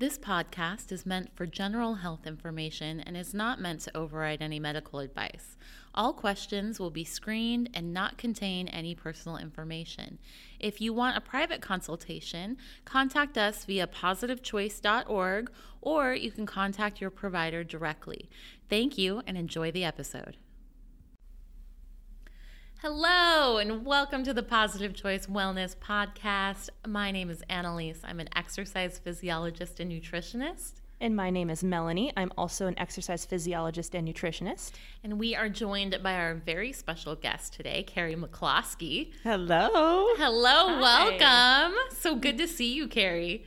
This podcast is meant for general health information and is not meant to override any medical advice. All questions will be screened and not contain any personal information. If you want a private consultation, contact us via positivechoice.org or you can contact your provider directly. Thank you and enjoy the episode. Hello, and welcome to the Positive Choice Wellness Podcast. My name is Annalise. I'm an exercise physiologist and nutritionist. And my name is Melanie. I'm also an exercise physiologist and nutritionist. And we are joined by our very special guest today, Carrie McCloskey. Hello. Hello, Hi. welcome. So good to see you, Carrie.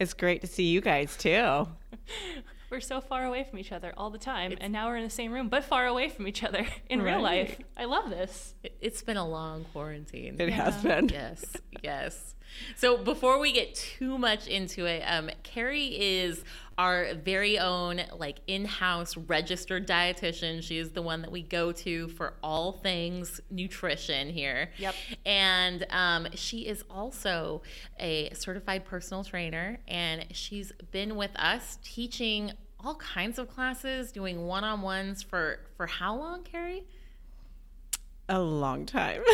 It's great to see you guys too. we're so far away from each other all the time, it's, and now we're in the same room, but far away from each other in right. real life. I love this. It, has been a long quarantine. It yeah. has been. Yes, yes. So before we get too much into it, um, Carrie is our very own like in-house registered dietitian. She is the one that we go to for all things nutrition here. Yep. And um, she is also a certified personal trainer, and she's been with us teaching all kinds of classes, doing one-on-ones for for how long, Carrie? A long time.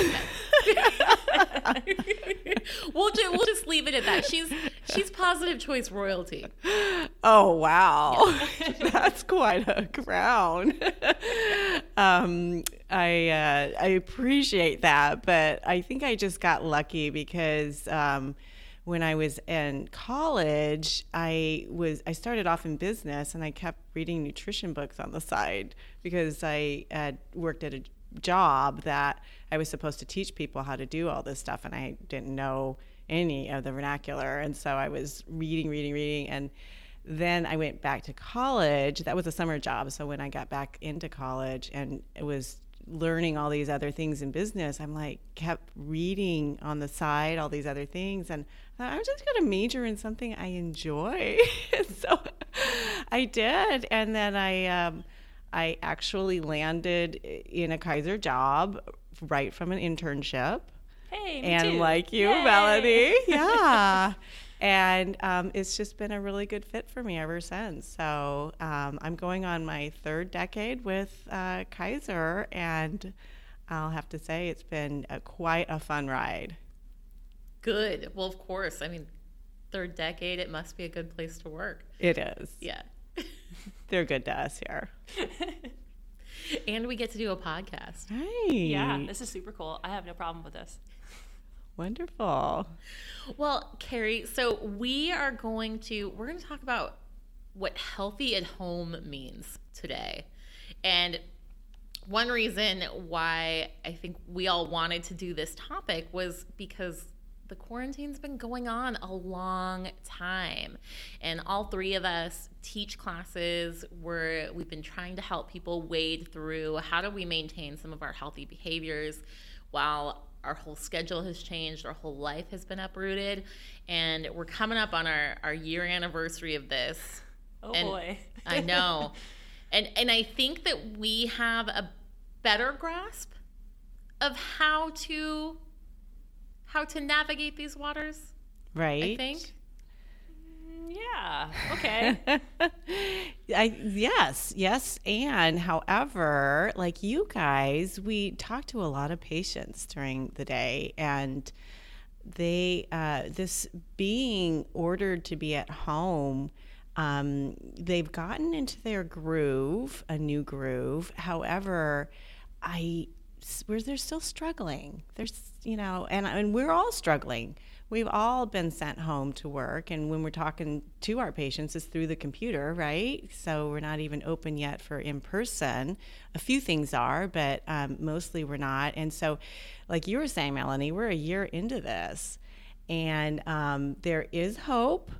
we'll just we'll just leave it at that. She's she's positive choice royalty. Oh wow, yeah. that's quite a crown. um, I uh, I appreciate that, but I think I just got lucky because. Um, when I was in college, I was I started off in business and I kept reading nutrition books on the side because I had worked at a job that I was supposed to teach people how to do all this stuff, and I didn't know any of the vernacular. And so I was reading, reading, reading, and then I went back to college. That was a summer job. So when I got back into college and it was learning all these other things in business, I'm like kept reading on the side all these other things, and I'm just going to major in something I enjoy. so I did, and then I. Um, I actually landed in a Kaiser job right from an internship. Hey, and too. like you, Yay. Melanie, yeah. and um, it's just been a really good fit for me ever since. So um, I'm going on my third decade with uh, Kaiser, and I'll have to say it's been a, quite a fun ride. Good. Well, of course. I mean, third decade, it must be a good place to work. It is. Yeah. They're good to us here. and we get to do a podcast. Right. Yeah, this is super cool. I have no problem with this. Wonderful. Well, Carrie, so we are going to we're going to talk about what healthy at home means today. And one reason why I think we all wanted to do this topic was because the quarantine's been going on a long time. And all three of us teach classes. Where we've been trying to help people wade through how do we maintain some of our healthy behaviors while our whole schedule has changed our whole life has been uprooted. And we're coming up on our, our year anniversary of this. Oh and boy. I know. And and i think that we have a better grasp of how to how to navigate these waters. Right. I think. Mm, yeah. Okay. I yes, yes, and however, like you guys, we talk to a lot of patients during the day, and they uh, this being ordered to be at home. Um, they've gotten into their groove, a new groove. However, I where they're still struggling. There's, you know, and and we're all struggling. We've all been sent home to work, and when we're talking to our patients, it's through the computer, right? So we're not even open yet for in person. A few things are, but um, mostly we're not. And so, like you were saying, Melanie, we're a year into this, and um, there is hope.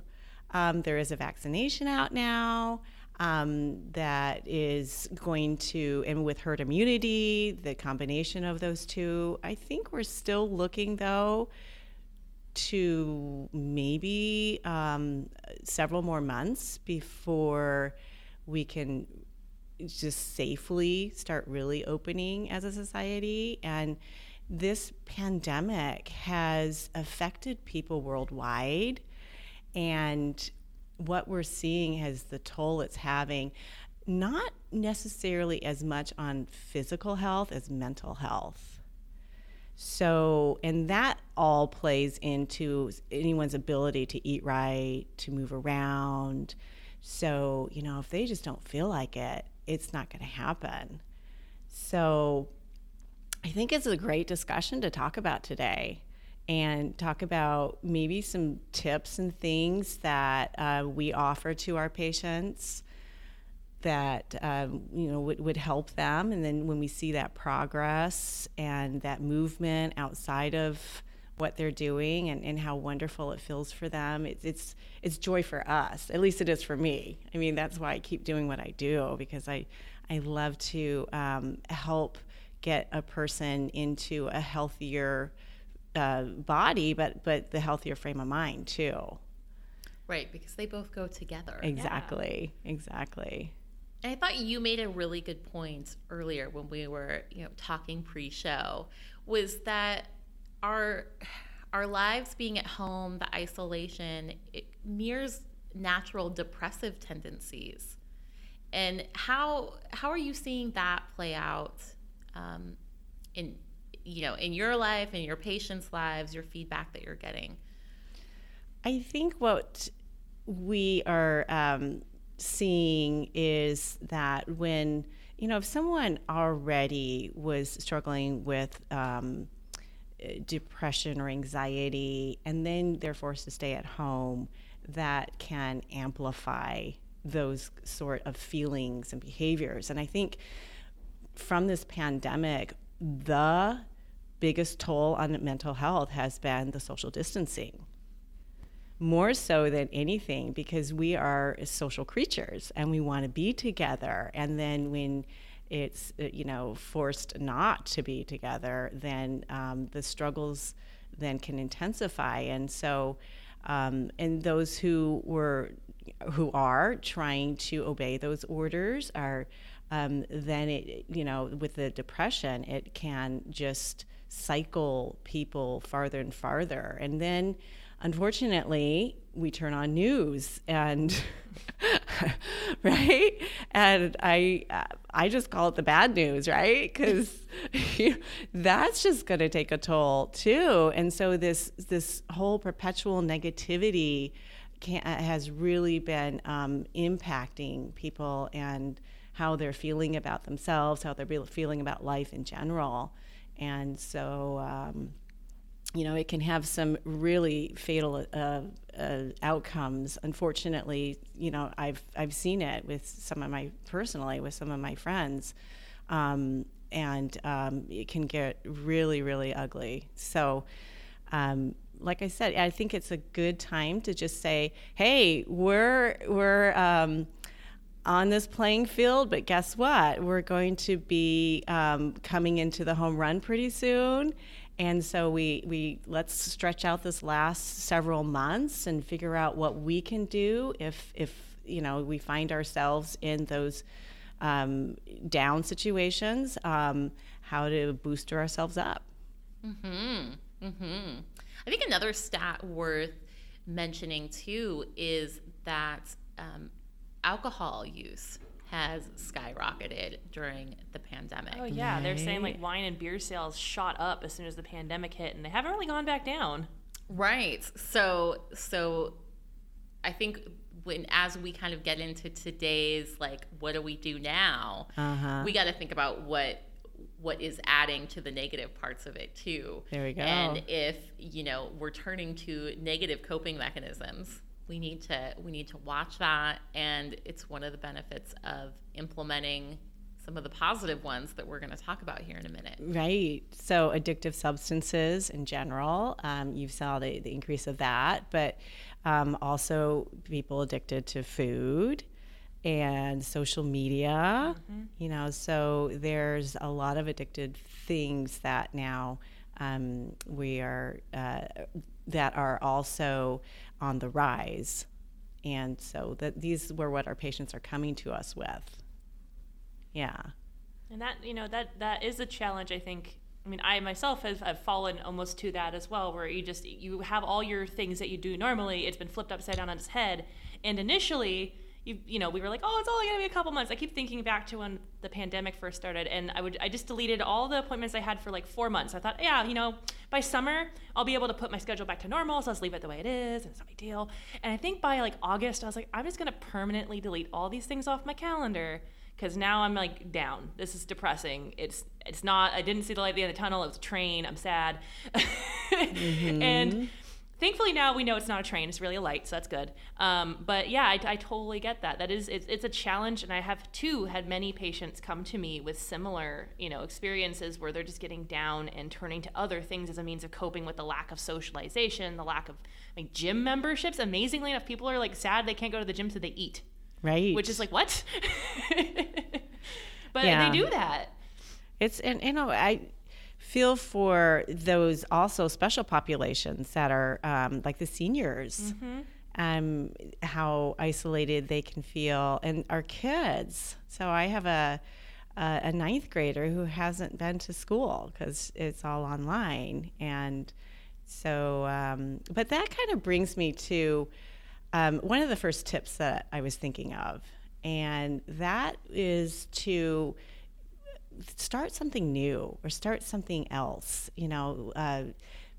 Um, there is a vaccination out now um, that is going to, and with herd immunity, the combination of those two, I think we're still looking though to maybe um, several more months before we can just safely start really opening as a society. And this pandemic has affected people worldwide. And what we're seeing as the toll it's having, not necessarily as much on physical health as mental health. So, and that all plays into anyone's ability to eat right, to move around. So, you know, if they just don't feel like it, it's not going to happen. So, I think it's a great discussion to talk about today and talk about maybe some tips and things that uh, we offer to our patients that um, you know would, would help them. And then when we see that progress and that movement outside of what they're doing and, and how wonderful it feels for them it's, it's it's joy for us. At least it is for me. I mean that's why i keep doing what i do because i i love to um, help get a person into a healthier uh, body but but the healthier frame of mind too right because they both go together exactly yeah. exactly And I thought you made a really good point earlier when we were, you know, talking pre-show was that our our lives being at home, the isolation, it mirrors natural depressive tendencies. And how how are you seeing that play out um, in you know in your life, in your patients' lives, your feedback that you're getting? I think what we are um, seeing is that when you know if someone already was struggling with um, depression or anxiety and then they're forced to stay at home that can amplify those sort of feelings and behaviors and i think from this pandemic the biggest toll on mental health has been the social distancing more so than anything because we are social creatures and we want to be together. And then when it's uh, you know forced not to be together, then um, the struggles then can intensify. And so, um, and those who were who are trying to obey those orders are um, then it you know with the depression it can just cycle people farther and farther. And then unfortunately, we turn on news and right? And i i just call it the bad news right? Because that's just going to take a toll too. And so this this whole perpetual negativity can, has really been um, impacting people and how they're feeling about themselves how they're feeling about life in general and so um, you know, it can have some really fatal uh, uh, outcomes. Unfortunately, you know, I've I've seen it with some of my personally with some of my friends, um, and um, it can get really really ugly. So. Um, like I said, I think it's a good time to just say, "Hey, we're we're um, on this playing field, but guess what? We're going to be um, coming into the home run pretty soon, and so we, we let's stretch out this last several months and figure out what we can do if, if you know, we find ourselves in those um, down situations, um, how to booster ourselves up. Mm-hmm. Mm-hmm. I think another stat worth mentioning too is that um, alcohol use has skyrocketed during the pandemic. Oh yeah, right. they're saying like wine and beer sales shot up as soon as the pandemic hit and they haven't really gone back down. Right. So so I think when as we kind of get into today's like what do we do now? Uh-huh. We got to think about what what is adding to the negative parts of it too. There we go. And if, you know, we're turning to negative coping mechanisms, we need to we need to watch that and it's one of the benefits of implementing some of the positive ones that we're going to talk about here in a minute. Right. So, addictive substances in general, um, you saw the, the increase of that, but um, also people addicted to food and social media. Mm-hmm. You know, so there's a lot of addicted things that now um, we are uh, that are also on the rise. And so that these were what our patients are coming to us with. Yeah. And that, you know, that that is a challenge I think I mean, I myself have, have fallen almost to that as well, where you just you have all your things that you do normally. It's been flipped upside down on its head, and initially, you you know, we were like, oh, it's only gonna be a couple months. I keep thinking back to when the pandemic first started, and I would I just deleted all the appointments I had for like four months. I thought, yeah, you know, by summer I'll be able to put my schedule back to normal, so I'll just leave it the way it is, and it's no big deal. And I think by like August, I was like, I'm just gonna permanently delete all these things off my calendar because now I'm like down. This is depressing. It's it's not. I didn't see the light at the end of the tunnel. It was a train. I'm sad. mm-hmm. And thankfully now we know it's not a train. It's really a light, so that's good. Um, but yeah, I, I, totally get that. That is it's, it's a challenge, and I have too had many patients come to me with similar you know experiences where they're just getting down and turning to other things as a means of coping with the lack of socialization, the lack of like gym memberships. Amazingly enough, people are like sad they can't go to the gym, so they eat. Right. Which is like what? but yeah. they do that. It's and you know I feel for those also special populations that are um, like the seniors. Mm-hmm. Um, how isolated they can feel, and our kids. So I have a a, a ninth grader who hasn't been to school because it's all online, and so. Um, but that kind of brings me to um, one of the first tips that I was thinking of, and that is to start something new or start something else. You know, uh,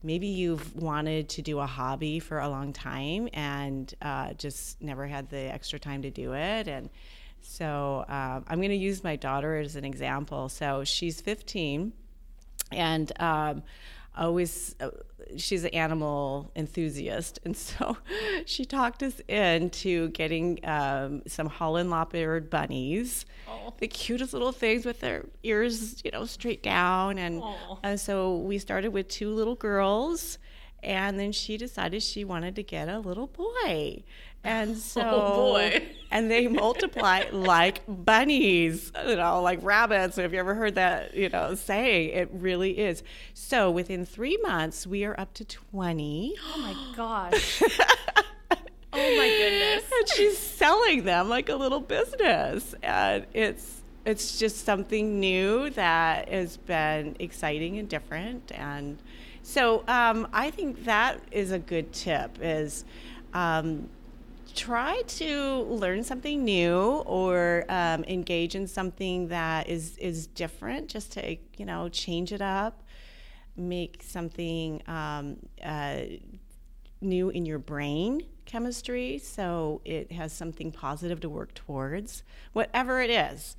maybe you've wanted to do a hobby for a long time and uh, just never had the extra time to do it. And so uh, I'm going to use my daughter as an example. So she's 15, and um, always uh, she's an animal enthusiast. And so she talked us into getting um, some holland lop-eared bunnies oh. the cutest little things with their ears you know straight down. And, and so we started with two little girls and then she decided she wanted to get a little boy and so, oh boy. and they multiply like bunnies, you know, like rabbits. Have you ever heard that, you know, saying? It really is. So within three months, we are up to 20. Oh my gosh. oh my goodness. And she's selling them like a little business. And it's, it's just something new that has been exciting and different. And so um, I think that is a good tip is, um, try to learn something new or um, engage in something that is is different just to you know change it up make something um, uh, new in your brain chemistry so it has something positive to work towards whatever it is.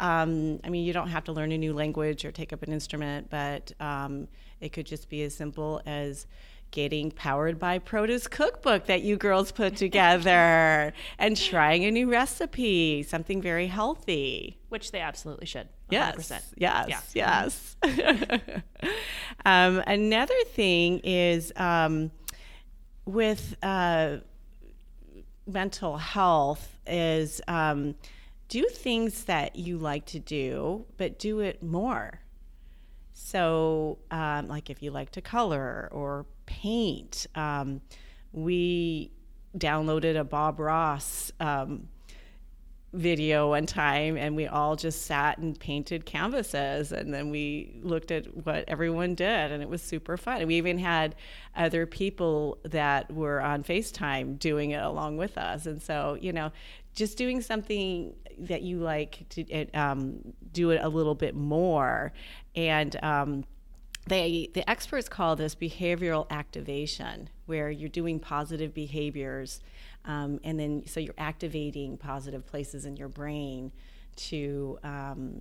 Um, i mean you don't have to learn a new language or take up an instrument but um, it could just be as simple as getting powered by produce cookbook that you girls put together and trying a new recipe, something very healthy. Which they absolutely should. 100%. Yes. Yes. Yeah. Yes. um, another thing is um, with uh, mental health is um, do things that you like to do, but do it more. So, um, like if you like to color or paint. Um, we downloaded a Bob Ross um, video one time and we all just sat and painted canvases and then we looked at what everyone did and it was super fun. And we even had other people that were on facetime doing it along with us. And so you know just doing something that you like to um, do it a little bit more. And um, they the experts call this behavioral activation where you're doing positive behaviors um, and then so you're activating positive places in your brain to um,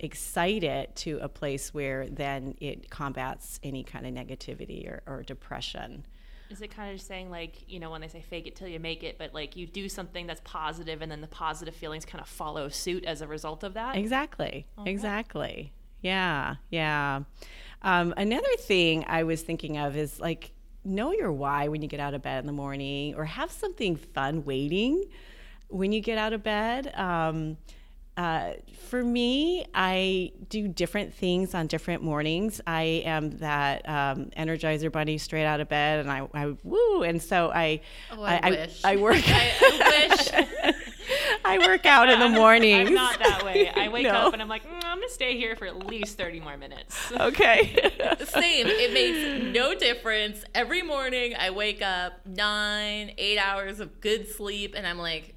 excite it to a place where then it combats any kind of negativity or, or depression. Is it kind of just saying like you know when they say fake it till you make it but like you do something that's positive and then the positive feelings kind of follow suit as a result of that? Exactly. Okay. exactly. Yeah. Yeah. Um, another thing I was thinking of is like know your why when you get out of bed in the morning, or have something fun waiting when you get out of bed. Um, uh, for me, I do different things on different mornings. I am that um, Energizer bunny straight out of bed, and I, I woo, and so I, oh, I, I, I, I work. I, wish. I work out in the mornings. I'm not that way. I wake No. up and I'm like, mm, I'm gonna stay here for at least 30 more minutes. Okay. Same. It makes no difference. Every morning I wake up nine, eight hours of good sleep, and I'm like,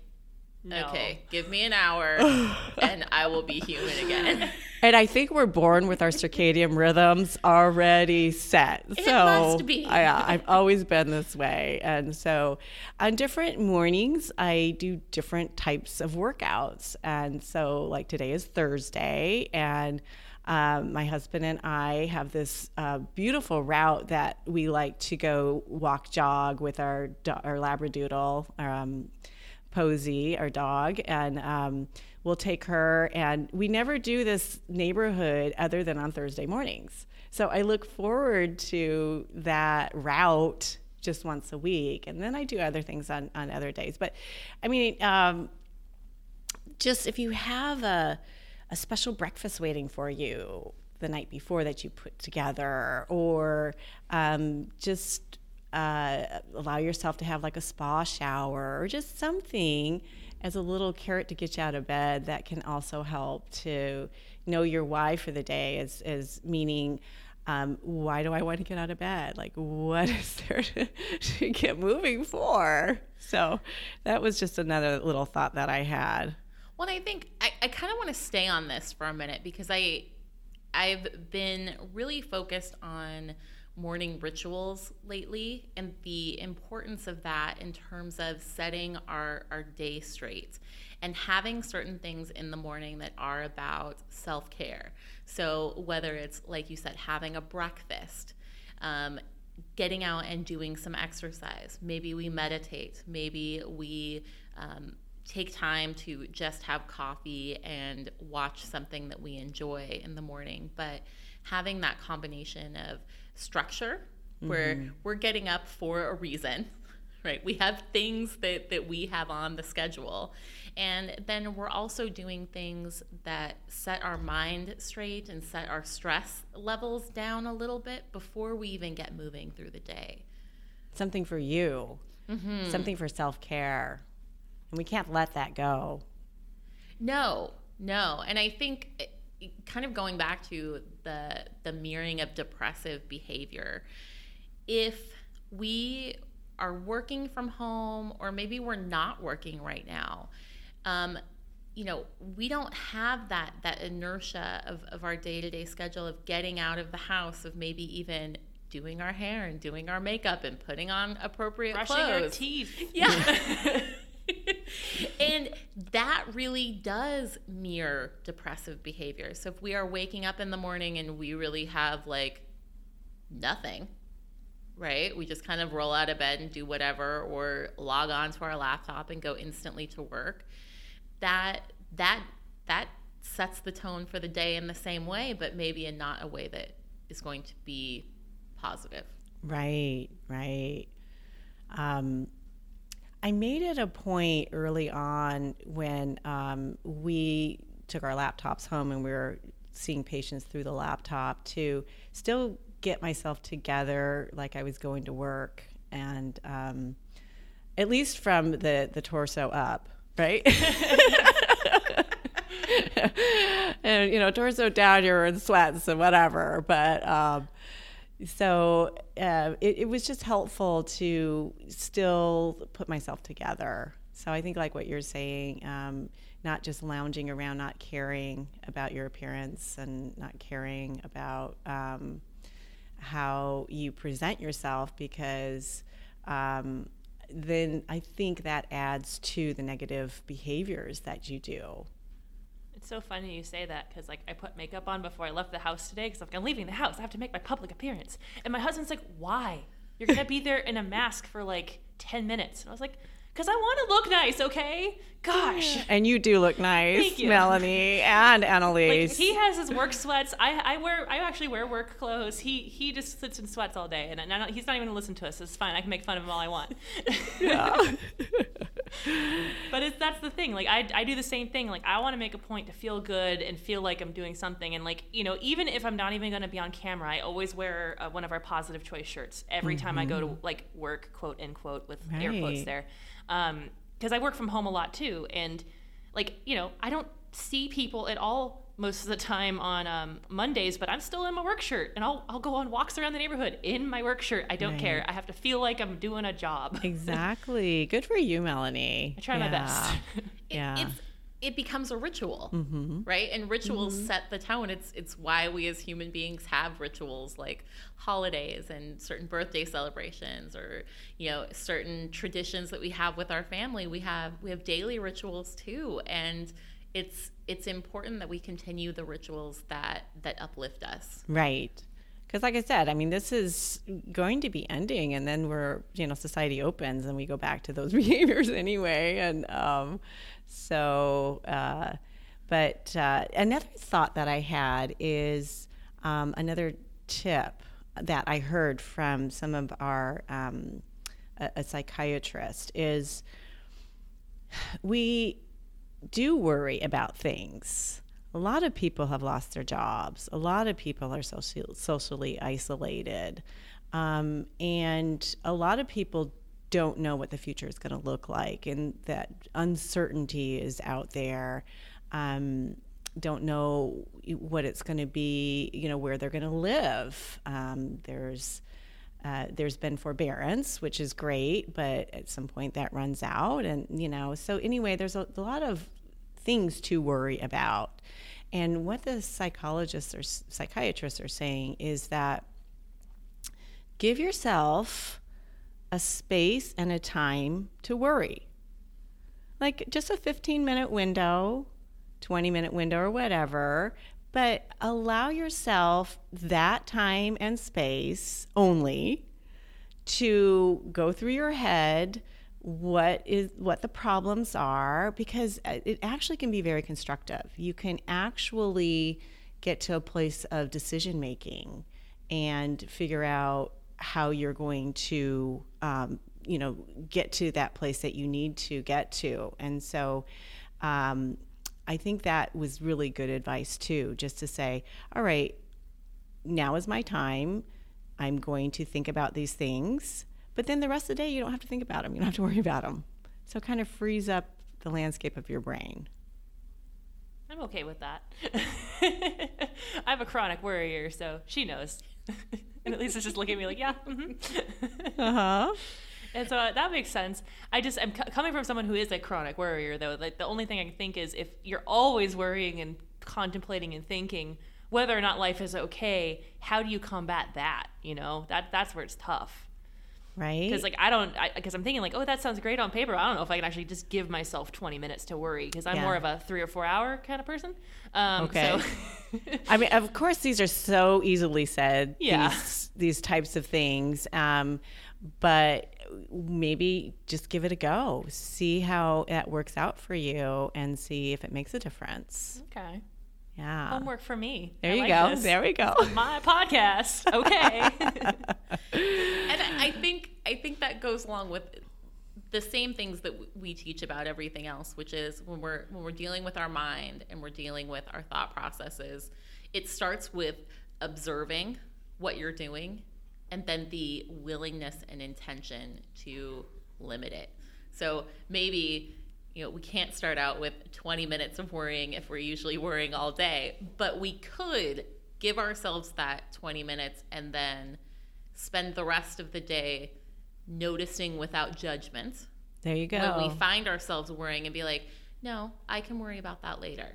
No. okay, give me an hour, and I will be human again. And I think we're born with our circadian rhythms already set. It so must be. I, uh, I've always been this way. And so on different mornings, I do different types of workouts. And so, like today is Thursday, and um, my husband and I have this uh, beautiful route that we like to go walk, jog with our, our Labradoodle. Um, Posey, our dog, and um, we'll take her. And we never do this neighborhood other than on Thursday mornings. So I look forward to that route just once a week, and then I do other things on on other days. But I mean, um, just if you have a a special breakfast waiting for you the night before that you put together, or um, just uh, allow yourself to have like a spa shower, or just something as a little carrot to get you out of bed that can also help to know your why for the day, is, as meaning. Um, why do I want to get out of bed? Like, what is there to, to get moving for? So, that was just another little thought that I had. Well, I think I, I kind of want to stay on this for a minute because I I've been really focused on morning rituals lately and the importance of that in terms of setting our, our day straight and having certain things in the morning that are about self-care. So whether it's like you said, having a breakfast, um, getting out and doing some exercise. Maybe we meditate. Maybe we um, take time to just have coffee and watch something that we enjoy in the morning. But having that combination of structure, where mm-hmm. we're getting up for a reason, right? We have things that, that we have on the schedule. And then we're also doing things that set our mind straight and set our stress levels down a little bit before we even get moving through the day. Something for you, mm-hmm. something for self care. And we can't let that go. No, no. And I think kind of going back to the the mirroring of depressive behavior. If we are working from home or maybe we're not working right now, um, you know, we don't have that that inertia of, of our day-to-day schedule of getting out of the house, of maybe even doing our hair and doing our makeup and putting on appropriate Brushing clothes. your teeth. Yeah. and that really does mirror depressive behavior. So if we are waking up in the morning and we really have like nothing, right? We just kind of roll out of bed and do whatever or log on to our laptop and go instantly to work. That that that sets the tone for the day in the same way, but maybe in not a way that is going to be positive. Right, right. Um, I made it a point early on when um, we took our laptops home and we were seeing patients through the laptop to still get myself together like I was going to work and um, at least from the, the torso up, right? and you know, torso down, you're in sweats and whatever. But um, so uh, it, it was just helpful to still put myself together. So I think, like what you're saying, um, not just lounging around, not caring about your appearance and not caring about um, how you present yourself, because um, then I think that adds to the negative behaviors that you do. It's so funny you say that because like I put makeup on before I left the house today because like I'm leaving the house. I have to make my public appearance, and my husband's like, "Why? You're gonna be there in a mask for like ten minutes." And I was like, "Cause I want to look nice, okay? Gosh." And you do look nice, Thank you. Melanie and Like Annalise. he has his work sweats. I, I wear I actually wear work clothes. He he just sits in sweats all day, and he's not even gonna listen to us. It's fine. I can make fun of him all I want. but it's that's the thing like I, I do the same thing like i want to make a point to feel good and feel like i'm doing something and like you know even if i'm not even going to be on camera i always wear uh, one of our positive choice shirts every time i go to like work quote unquote with air quotes Right. there because i work from home a lot too and like you know I don't see people at all most of the time on um, Mondays, but I'm still in my work shirt and I'll, I'll go on walks around the neighborhood in my work shirt. I don't Right. care. I have to feel like I'm doing a job. Exactly. Good for you, Melanie. I try my best. It, Yeah. it's it becomes a ritual, Mm-hmm. right? And rituals set the tone. It's it's why we as human beings have rituals like holidays and certain birthday celebrations, or you know certain traditions that we have with our family. We have we have daily rituals too, and it's it's important that we continue the rituals that that uplift us. Right. Because, like I said, I mean, this is going to be ending, and then we're, you know, society opens and we go back to those behaviors anyway. And um, so, uh, but uh, another thought that I had is um, another tip that I heard from some of our, um, a, a psychiatrist is we do worry about things. A lot of people have lost their jobs. A lot of people are social, socially isolated. Um, and a lot of people don't know what the future is going to look like, and that uncertainty is out there. Um, don't know what it's going to be, you know, where they're going to live. Um, there's uh, there's been forbearance, which is great, but at some point that runs out, and you know. So anyway, there's a, a lot of things to worry about, and what the psychologists or psychiatrists are saying is that give yourself a space and a time to worry, like just a 15 minute window, 20 minute window, or whatever. But allow yourself that time and space only to go through your head what is what the problems are because uh, it actually can be very constructive you can actually get to a place of decision making and figure out how you're going to um, you know get to that place that you need to get to and so um, i think that was really good advice too just to say all right now is my time. I'm going to think about these things. But then the rest of the day, you don't have to think about them. You don't have to worry about them. So kind of frees up the landscape of your brain. I'm okay with that. I'm a chronic worrier, so she knows. and at least it's just looking at me like, yeah. mhm. Uh huh. And so uh, that makes sense. I just am c- coming from someone who is a chronic worrier, though. Like the only thing I can think is if you're always worrying and contemplating and thinking whether or not life is okay, how do you combat that? You know, that that's where it's tough. Right? Because like I don't, because I'm thinking like, oh, that sounds great on paper. I don't know if I can actually just give myself 20 minutes to worry because I'm Yeah. more of a three or four hour kind of person. Um, Okay. So I mean, of course, these are so easily said. Yeah. These, these types of things. Um, but maybe just give it a go. See how that works out for you and see if it makes a difference. okay, Yeah. homework for me. There I you like go. this. There we go. My podcast. Okay. I think I think that goes along with the same things that we teach about everything else, which is when we're when we're dealing with our mind and we're dealing with our thought processes, it starts with observing what you're doing and then the willingness and intention to limit it. So maybe you know, we can't start out with 20 minutes of worrying if we're usually worrying all day, but we could give ourselves that 20 minutes and then spend the rest of the day noticing without judgment There you go. when we find ourselves worrying and be like, no, I can worry about that later.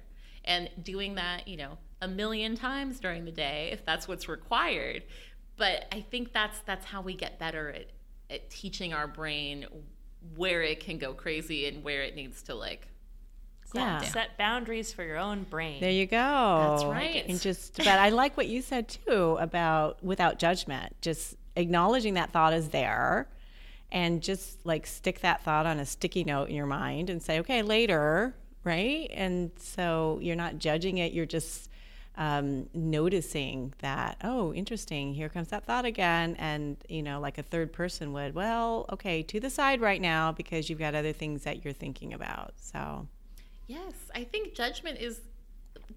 And doing that, you know, a million times during the day if that's what's required. But I think that's that's how we get better at, at teaching our brain where it can go crazy and where it needs to like calm Yeah. down. Set boundaries for your own brain. There you go. That's right. And just, but I like what you said too about without judgment, just acknowledging that thought is there and just like stick that thought on a sticky note in your mind and say, okay, later, right? And so you're not judging it, you're just um, noticing that, oh, interesting, here comes that thought again. And, you know, like a third person would, well, okay, to the side right now because you've got other things that you're thinking about. So, Yes, I think judgment is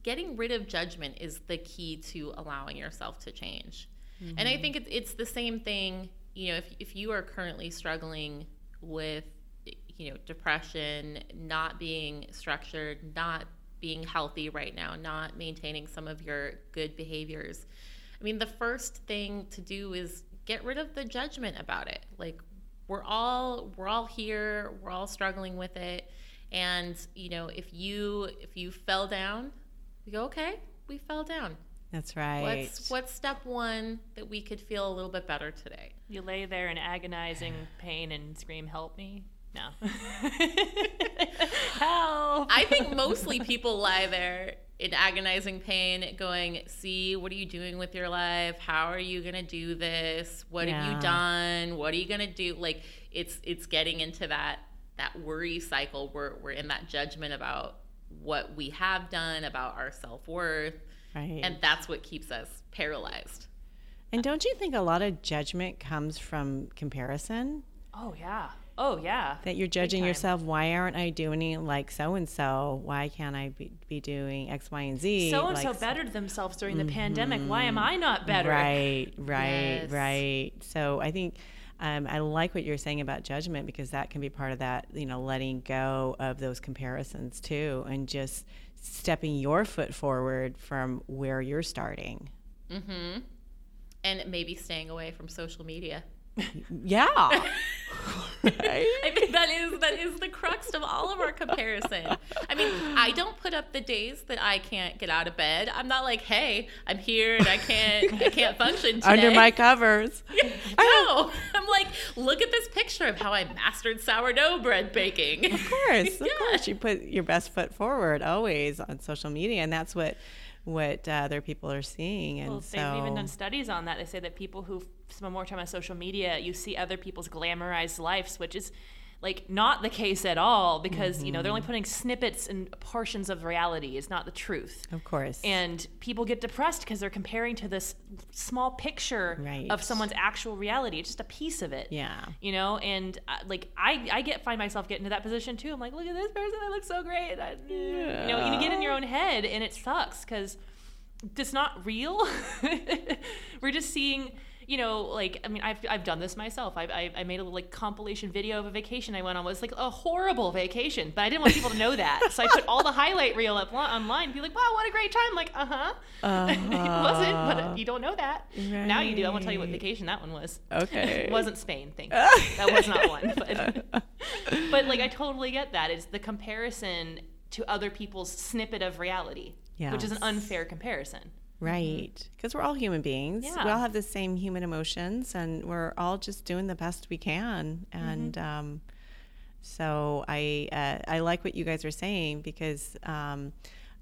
getting rid of judgment is the key to allowing yourself to change. And I mm-hmm. think it's, it's the same thing, you know, if, if you are currently struggling with, you you know, depression, not being structured, not being healthy right now, not maintaining some of your good behaviors. I mean, the first thing to do is get rid of the judgment about it. Like we're all we're all here, we're all struggling with it. And, you know, if you if you fell down, we go, okay, we fell down. That's right. What's what's step one that we could feel a little bit better today? You lay there in agonizing pain and scream, "Help me!" No. Help! I think mostly people lie there in agonizing pain, going, "See, what are you doing with your life? How are you gonna do this? What have you done? What are you gonna do?" Like it's it's getting into that that worry cycle. We're we're in that judgment about what we have done, about our self worth, right. and that's what keeps us paralyzed. and don't you think a lot of judgment comes from comparison? Oh yeah. Oh yeah. That you're judging yourself. Why aren't I doing like so and so? Why can't I be, be doing X, Y, and Z? So and so Like, bettered themselves during the mm-hmm. pandemic. Why am I not better? Right, right, Yes. right. So I think um, I like what you're saying about judgment because that can be part of that, you know, letting go of those comparisons too and just stepping your foot forward from where you're starting. Mm-hmm. And maybe staying away from social media. Yeah. right? I think that is that is the crux of all of our comparison. I mean, I don't put up the days that I can't get out of bed. I'm not like, hey, I'm here and I can't I can't function today. Under my covers. no, I'm like, look at this picture of how I mastered sourdough bread baking. Of course, of Yeah. course. You put your best foot forward always on social media, and that's what what uh, other people are seeing. And Well, so, they've even done studies on that. They say that people who spend more time on social media, you see other people's glamorized lives, which is like not the case at all because you know they're only Mm-hmm. putting snippets and portions of reality. It's not the truth. of course, And people get depressed because they're comparing to this small picture Right. of someone's actual reality. It's just a piece of it. yeah, You know, and uh, like I, I get find myself getting to that position too. I'm like, look at this person, I look so great. I, You know, you get in your own head, and it sucks because it's not real. We're just seeing, you know, like I mean, I've, I've done this myself. I, I, I made a little like compilation video of a vacation I went on. It was like a horrible vacation, but I didn't want people to know that, so I put all the highlight reel up li- online. Be like, wow, what a great time! I'm like, uh huh. it wasn't, but you don't know that. Now you do. I want to tell you what vacation that one was. okay. It wasn't Spain, thank you. that was not one. But, but like I totally get that. It's the comparison to other people's snippet of reality, which is an unfair comparison. Right. Because we're all human beings. Yeah. We all have the same human emotions and we're all just doing the best we can. And um, so I, uh, I like what you guys are saying because, um,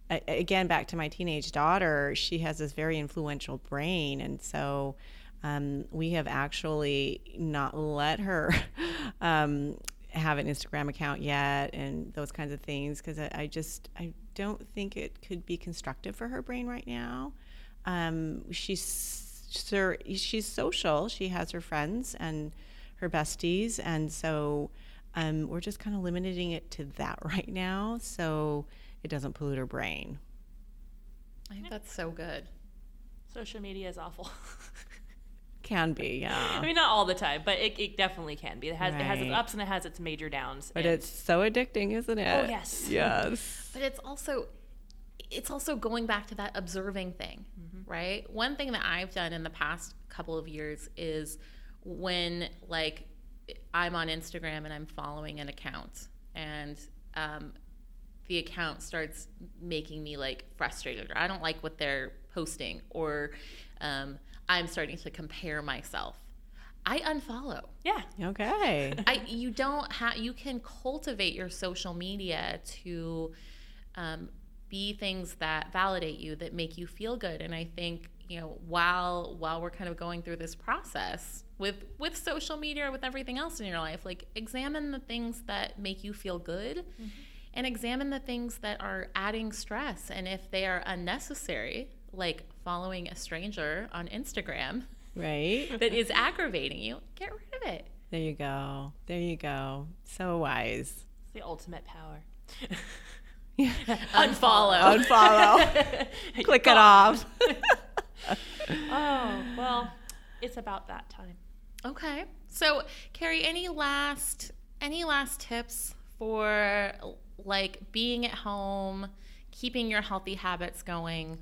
a- again, back to my teenage daughter, she has this very influential brain. And so um, we have actually not let her um, have an Instagram account yet and those kinds of things because I, I just I don't think it could be constructive for her brain right now. Um, she's sir, she's social. She has her friends and her besties, and so um, we're just kind of limiting it to that right now, so it doesn't pollute her brain. I think that's so good. Social media is awful. Can be, yeah. I mean, not all the time, but it, it definitely can be. It has it has its ups and it has its major downs. but and- it's so addicting, isn't it? Oh, yes. Yes. But it's also it's also going back to that observing thing, right? One thing that I've done in the past couple of years is when like I'm on Instagram and I'm following an account and um, the account starts making me like frustrated or I don't like what they're posting or um, I'm starting to compare myself. I unfollow. yeah. Okay. I you don't have you can cultivate your social media to um, be things that validate you that make you feel good and I think you know while while we're kind of going through this process with with social media or with everything else in your life like examine the things that make you feel good mm-hmm. and examine the things that are adding stress and if they are unnecessary like following a stranger on Instagram right. that is aggravating you get rid of it There you go. There you go. So wise. It's the ultimate power. unfollow. Unfollow. Click it off. Oh, well, it's about that time. Okay. So, Carrie, any last any last tips for like being at home, keeping your healthy habits going?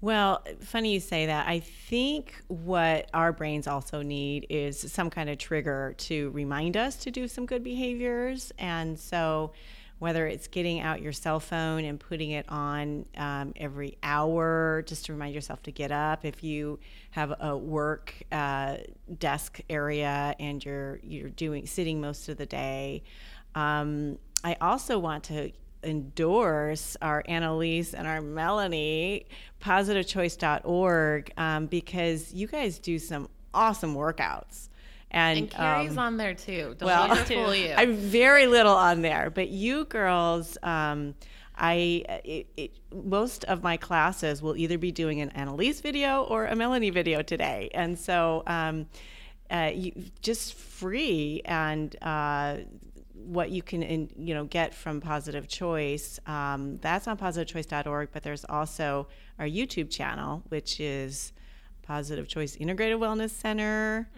Well, funny you say that. I think what our brains also need is some kind of trigger to remind us to do some good behaviors. And so, whether it's getting out your cell phone and putting it on um, every hour just to remind yourself to get up, if you have a work uh, desk area and you're you're doing sitting most of the day. Um, I also want to endorse our Annalise and our Melanie, positivechoice.org, um, because you guys do some awesome workouts. And, And Carrie's um, on there too. Don't well, let fool you. I'm very little on there, but you girls, um, I it, it, most of my classes will either be doing an Annalise video or a Melanie video today, and so um, uh, you just free and. Uh, what you can in, you know get from positive choice um, that's on positivechoice.org but there's also our youtube channel which is positive choice integrated wellness center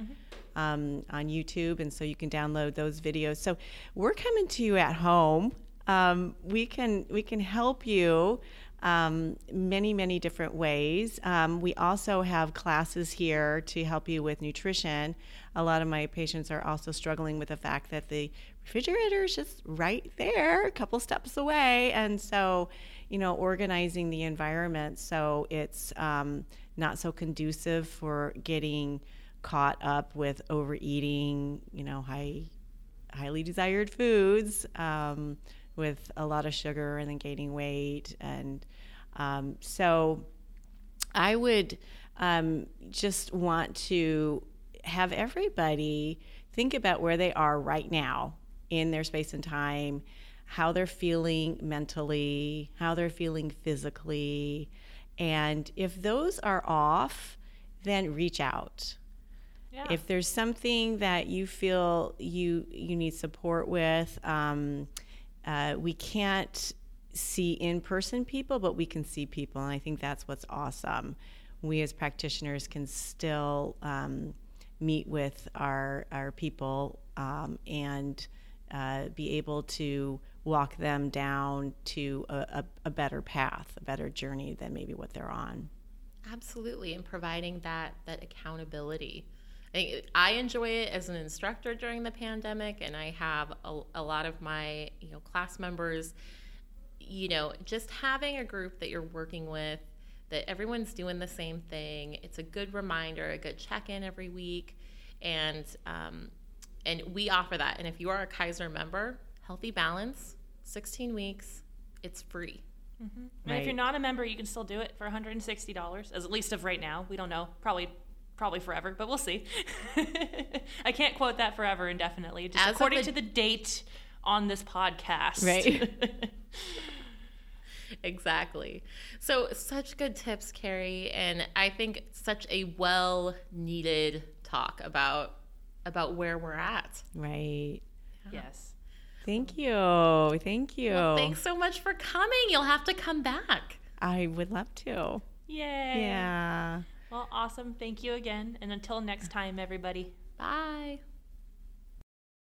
um, on youtube and so you can download those videos. So we're coming to you at home. Um, we can we can help you um, many many different ways. Um, we also have classes here to help you with nutrition. A lot of my patients are also struggling with the fact that the refrigerator is just right there a couple steps away. And so you know organizing the environment so it's um, not so conducive for getting caught up with overeating you know high highly desired foods um, with a lot of sugar and then gaining weight and um, so i would um, just want to have everybody think about where they are right now in their space and time, how they're feeling mentally, how they're feeling physically. And if those are off, then reach out. Yeah. If there's something that you feel you you need support with, um, uh, we can't see in-person people, but we can see people, and I think that's what's awesome. We as practitioners can still um, meet with our our people um, and uh, be able to walk them down to a, a, a better path, a better journey than maybe what they're on. Absolutely, and providing that that accountability. I, enjoy it as an instructor during the pandemic, and I have a, a lot of my you know class members. You know, just having a group that you're working with, that everyone's doing the same thing. It's a good reminder, a good check in every week, and um, and we offer that. And if you are a Kaiser member, Healthy Balance, 16 weeks, it's free. And if you're not a member, you can still do it for $160, as at least of right now. We don't know. Probably probably forever, but we'll see. I can't quote that forever indefinitely. Just As according the- to the date on this podcast. Right. Exactly. So, such good tips, Carrie, and I think such a well needed talk about about where we're at. Right. yes. Thank you. Thank you. Well, thanks so much for coming. You'll have to come back. I would love to. Yay. Yeah. Well, awesome. Thank you again. And until next time, everybody. Bye.